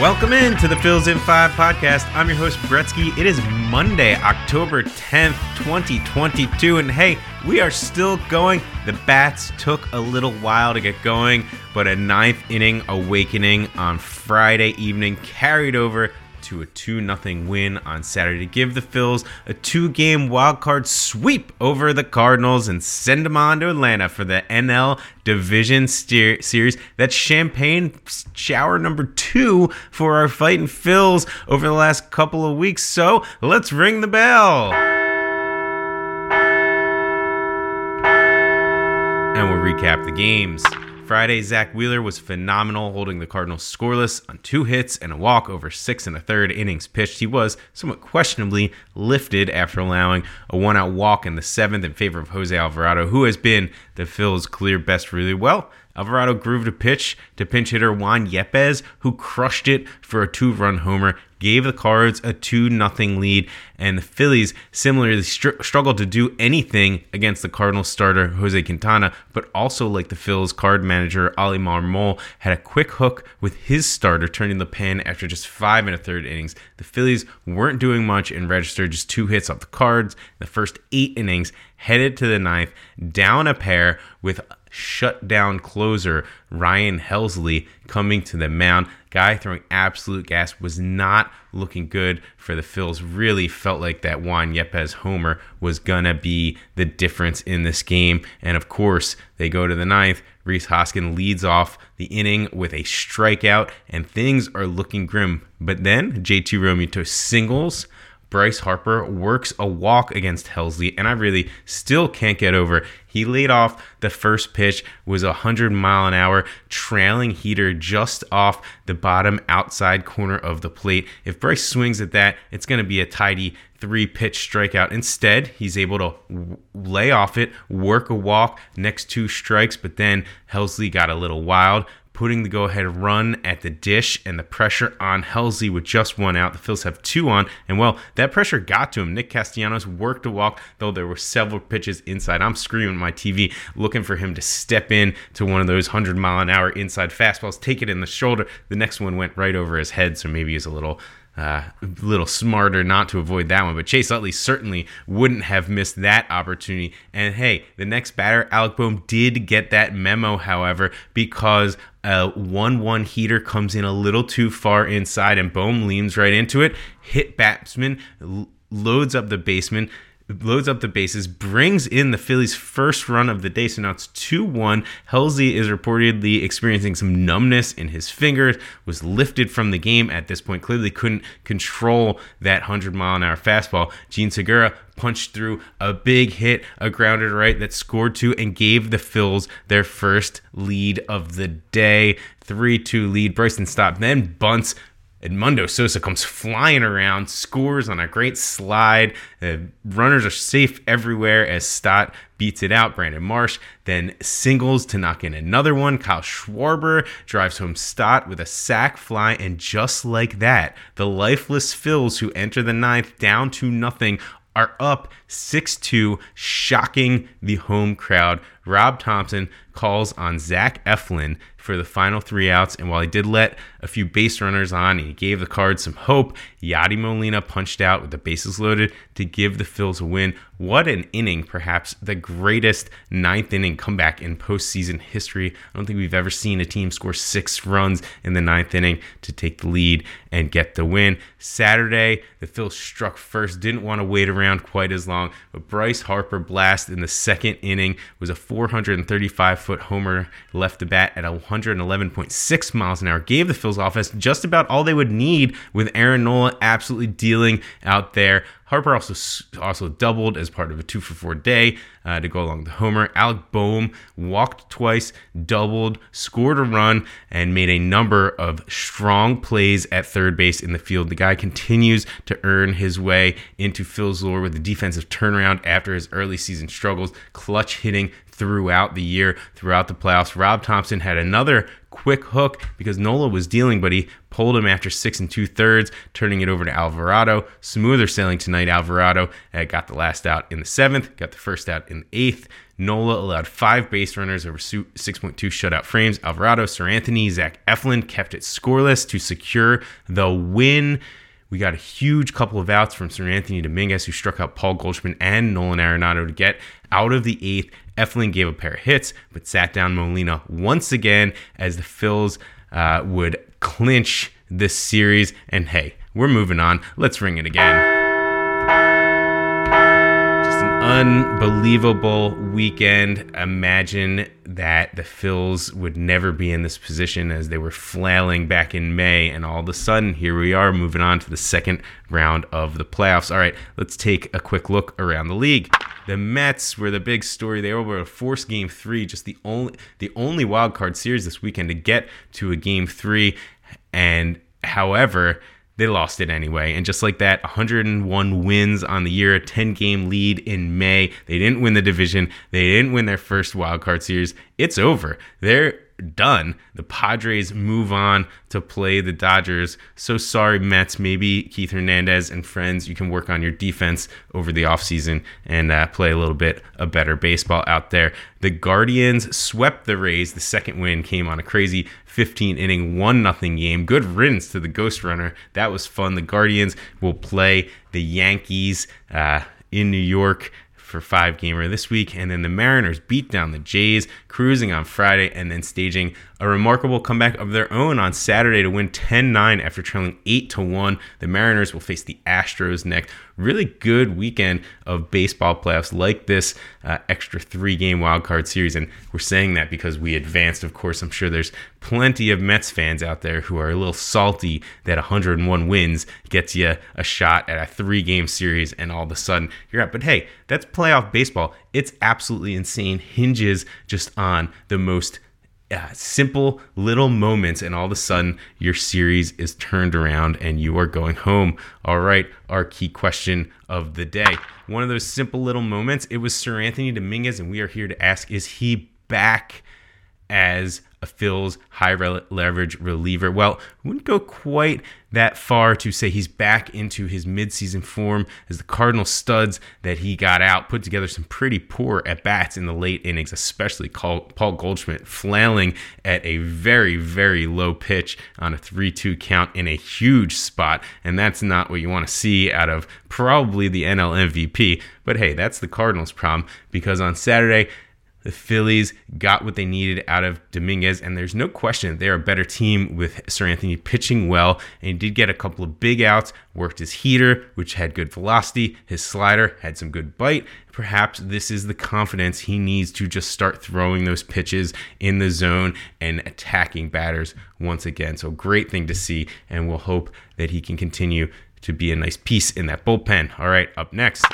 Welcome in to the Phils in 5 podcast. I'm your host, Bretsky. It is Monday, October 10th, 2022. And hey, we are still going. The Bats took a little while to get going, but a ninth inning awakening on Friday evening carried over to a 2 0 win on Saturday to give the Phils a two game wildcard sweep over the Cardinals and send them on to Atlanta for the NL Division steer- Series. That's champagne shower number two for our fighting Phils over the last couple of weeks. So let's ring the bell. And we'll recap the games. Friday, Zack Wheeler was phenomenal, holding the Cardinals scoreless on two hits and a walk over six and a third innings pitched. He was somewhat questionably lifted after allowing a one out walk in the seventh in favor of Jose Alvarado, who has been the Phil's clear best really well. Alvarado grooved a pitch to pinch hitter Juan Yepez, who crushed it for a two run homer, gave the Cards a 2 0 lead, and the Phillies similarly str- struggled to do anything against the Cardinals starter Jose Quintana, but also like the Phillies card manager Oli Marmol had a quick hook with his starter turning the pen after just five and a third innings. The Phillies weren't doing much and registered just two hits off the Cards. The first eight innings headed to the ninth, down a pair with shutdown closer Ryan Helsley coming to the mound. Guy throwing absolute gas was not looking good for the Phils. Really felt like that Juan Yepez homer was gonna be the difference in this game. And of course, they go to the ninth. Rhys Hoskin leads off the inning with a strikeout, and things are looking grim. But then JT Realmuto singles Bryce Harper works a walk against Helsley, and I really still can't get over. He laid off the first pitch, was a 100 mile an hour trailing heater just off the bottom outside corner of the plate. If Bryce swings at that, it's going to be a tidy three pitch strikeout. Instead, he's able to w- lay off it, work a walk, next two strikes, but then Helsley got a little wild putting the go ahead run at the dish and the pressure on Helsley with just one out. The Phils have two on, and well, that pressure got to him. Nick Castellanos worked a walk, though there were several pitches inside. I'm screaming at my TV looking for him to step in to one of those 100 mile an hour inside fastballs, take it in the shoulder. The next one went right over his head, so maybe he's a little uh, a little smarter not to avoid that one. But Chase Utley certainly wouldn't have missed that opportunity. And hey, the next batter, Alec Bohm, did get that memo, however, because a 1 1 heater comes in a little too far inside, and Bohm leans right into it. Hit batsman, loads up the baseman loads up the bases, brings in the Phillies' first run of the day. So now it's 2 1. Helsley is reportedly experiencing some numbness in his fingers, was lifted from the game at this point, clearly couldn't control that 100 mile an hour fastball. Jean Segura punched through a big hit, a grounded right that scored two and gave the Phils their first lead of the day. 3 2 lead. Bryson Stott then bunts Edmundo Sosa comes flying around, scores on a great slide. The runners are safe everywhere as Stott beats it out. Brandon Marsh then singles to knock in another one. Kyle Schwarber drives home Stott with a sac fly, and just like that, the lifeless Phils who enter the ninth down to nothing are up 6 2, shocking the home crowd. Rob Thomson calls on Zach Eflin for the final three outs. And while he did let a few base runners on he gave the Cards some hope, Yadi Molina punched out with the bases loaded to give the Phils a win. What an inning, perhaps the greatest ninth inning comeback in postseason history. I don't think we've ever seen a team score six runs in the ninth inning to take the lead and get the win. Saturday, the Phils struck first, didn't want to wait around quite as long, but Bryce Harper blast in the second inning was a 435 foot homer, left the bat at 111.6 miles an hour, gave the Phils offense just about all they would need with Aaron Nola absolutely dealing out there. Harper also also doubled as part of a two for four day uh, to go along with the homer. Alec Bohm walked twice, doubled, scored a run, and made a number of strong plays at third base in the field. The guy continues to earn his way into Phil's lore with the defensive turnaround after his early season struggles, clutch hitting throughout the year, throughout the playoffs. Rob Thomson had another quick hook because Nola was dealing, but he pulled him after six and two thirds, turning it over to Alvarado. Smoother sailing tonight. Alvarado uh, got the last out in the seventh, got the first out in the eighth. Nola allowed five base runners over 6.2 shutout frames. Alvarado, Seranthony, Zach Eflin kept it scoreless to secure the win. We got a huge couple of outs from Seranthony Dominguez, who struck out Paul Goldschmidt and Nolan Arenado to get out of the eighth. Eflin gave a pair of hits, but sat down Molina once again as the Phils uh, would clinch this series. And hey, we're moving on. Let's ring it again unbelievable weekend. Imagine that the Phils would never be in this position as they were flailing back in May, and all of a sudden, here we are moving on to the second round of the playoffs. All right, let's take a quick look around the league. The Mets were the big story. They were able to force Game Three, just the only the only wild card series this weekend to get to a Game Three, and however they lost it anyway. And just like that, 101 wins on the year, a 10 game lead in May. They didn't win the division, they didn't win their first wild card series. It's over. They're done. The Padres move on to play the Dodgers. So sorry, Mets. Maybe Keith Hernandez and friends, you can work on your defense over the offseason and uh, play a little bit of better baseball out there. The Guardians swept the Rays. The second win came on a crazy 15 inning, 1 nothing game. Good riddance to the Ghost Runner. That was fun. The Guardians will play the Yankees uh, in New York for five gamer this week. And then the Mariners beat down the Jays, cruising on Friday, and then staging a remarkable comeback of their own on Saturday to win 10 9 after trailing 8 1. The Mariners will face the Astros next. Really good weekend of baseball playoffs like this uh, extra three game wildcard series. And we're saying that because we advanced. Of course, I'm sure there's plenty of Mets fans out there who are a little salty that 101 wins gets you a shot at a three game series and all of a sudden you're out. But hey, that's playoff baseball. It's absolutely insane. Hinges just on the most uh, simple little moments, and all of a sudden your series is turned around and you are going home. All right, our key question of the day. One of those simple little moments, it was Seranthony Dominguez, and we are here to ask is he back as a Phil's high leverage reliever. Well, wouldn't go quite that far to say he's back into his midseason form as the Cardinal studs that he got out put together some pretty poor at bats in the late innings, especially Paul Goldschmidt flailing at a very, very low pitch on a 3 2 count in a huge spot. And that's not what you want to see out of probably the NL MVP. But hey, that's the Cardinals' problem because on Saturday, the Phillies got what they needed out of Dominguez, and there's no question they're a better team with Seranthony pitching well. And he did get a couple of big outs, worked his heater, which had good velocity, his slider had some good bite. Perhaps this is the confidence he needs to just start throwing those pitches in the zone and attacking batters once again. So, great thing to see, and we'll hope that he can continue to be a nice piece in that bullpen. All right, up next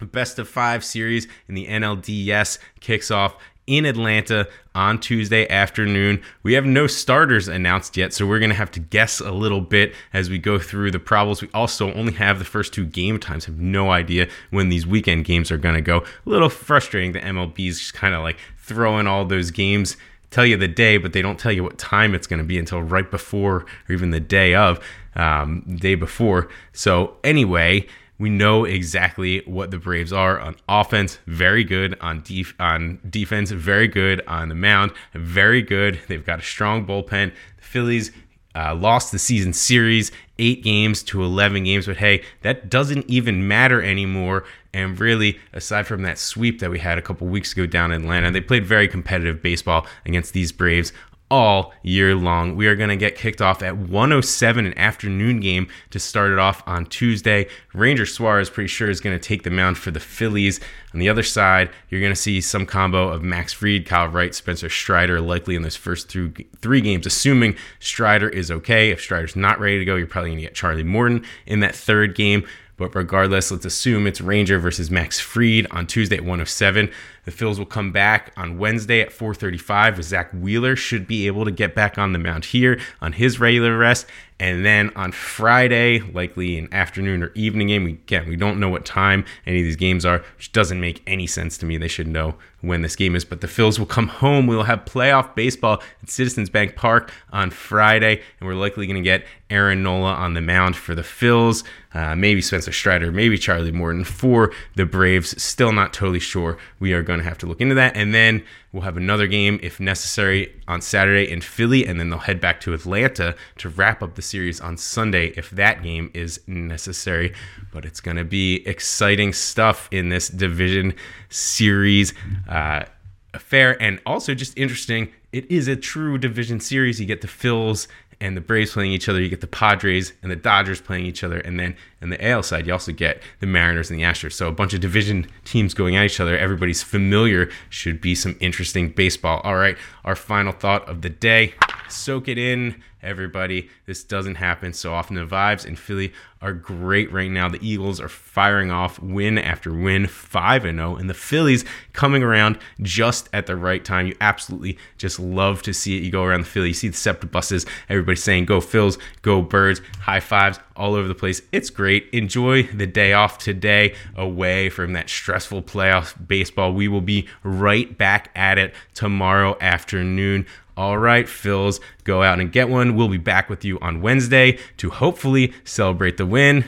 best of five series in the NLDS kicks off in Atlanta on Tuesday afternoon. We have no starters announced yet, so we're going to have to guess a little bit as we go through the problems. We also only have the first two game times, have no idea when these weekend games are going to go. A little frustrating. The MLB's just kind of like throwing all those games, tell you the day, but they don't tell you what time it's going to be until right before or even the day of, um, day before. So, anyway, we know exactly what the Braves are on offense, very good on def- on defense, very good on the mound, very good. They've got a strong bullpen. The Phillies uh, lost the season series, eight games to 11 games, but hey, that doesn't even matter anymore. And really, aside from that sweep that we had a couple weeks ago down in Atlanta, they played very competitive baseball against these Braves all year long. We are going to get kicked off at 107 an afternoon game to start it off on Tuesday. Ranger Suarez pretty sure is going to take the mound for the Phillies. On the other side, you're going to see some combo of Max Fried, Kyle Wright, Spencer Strider likely in those first three, three games, assuming Strider is okay. If Strider's not ready to go, you're probably going to get Charlie Morton in that third game. But regardless, let's assume it's Ranger versus Max Fried on Tuesday at 107. The Phils will come back on Wednesday at 435 with Zack Wheeler. Should be able to get back on the mound here on his regular rest. And then on Friday, likely an afternoon or evening game. We, again, we don't know what time any of these games are, which doesn't make any sense to me. They should know when this game is. But the Phils will come home. We will have playoff baseball at Citizens Bank Park on Friday, and we're likely going to get Aaron Nola on the mound for the Phils. Uh, maybe Spencer Strider, maybe Charlie Morton for the Braves. Still not totally sure. We are going to have to look into that. And then we'll have another game, if necessary, on Saturday in Philly, and then they'll head back to Atlanta to wrap up the series on Sunday if that game is necessary. But it's going to be exciting stuff in this division series uh, affair, and also just interesting. It is a true division series. You get the Phils and the Braves playing each other. You get the Padres and the Dodgers playing each other, and then in the AL side, you also get the Mariners and the Astros. So a bunch of division teams going at each other. Everybody's familiar. Should be some interesting baseball. All right, our final thought of the day. Soak it in, everybody. This doesn't happen so often. The vibes in Philly are great right now. The Eagles are firing off win after win, 5 0, and the Phillies coming around just at the right time. You absolutely just love to see it. You go around the Philly, you see the SEPTA buses, everybody saying, Go Phils, go Birds, high fives all over the place. It's great. Enjoy the day off today away from that stressful playoff baseball. We will be right back at it tomorrow afternoon. All right, Phils, go out and get one. We'll be back with you on Wednesday to hopefully celebrate the win.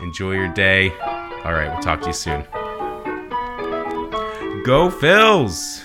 Enjoy your day. All right, we'll talk to you soon. Go, Phils!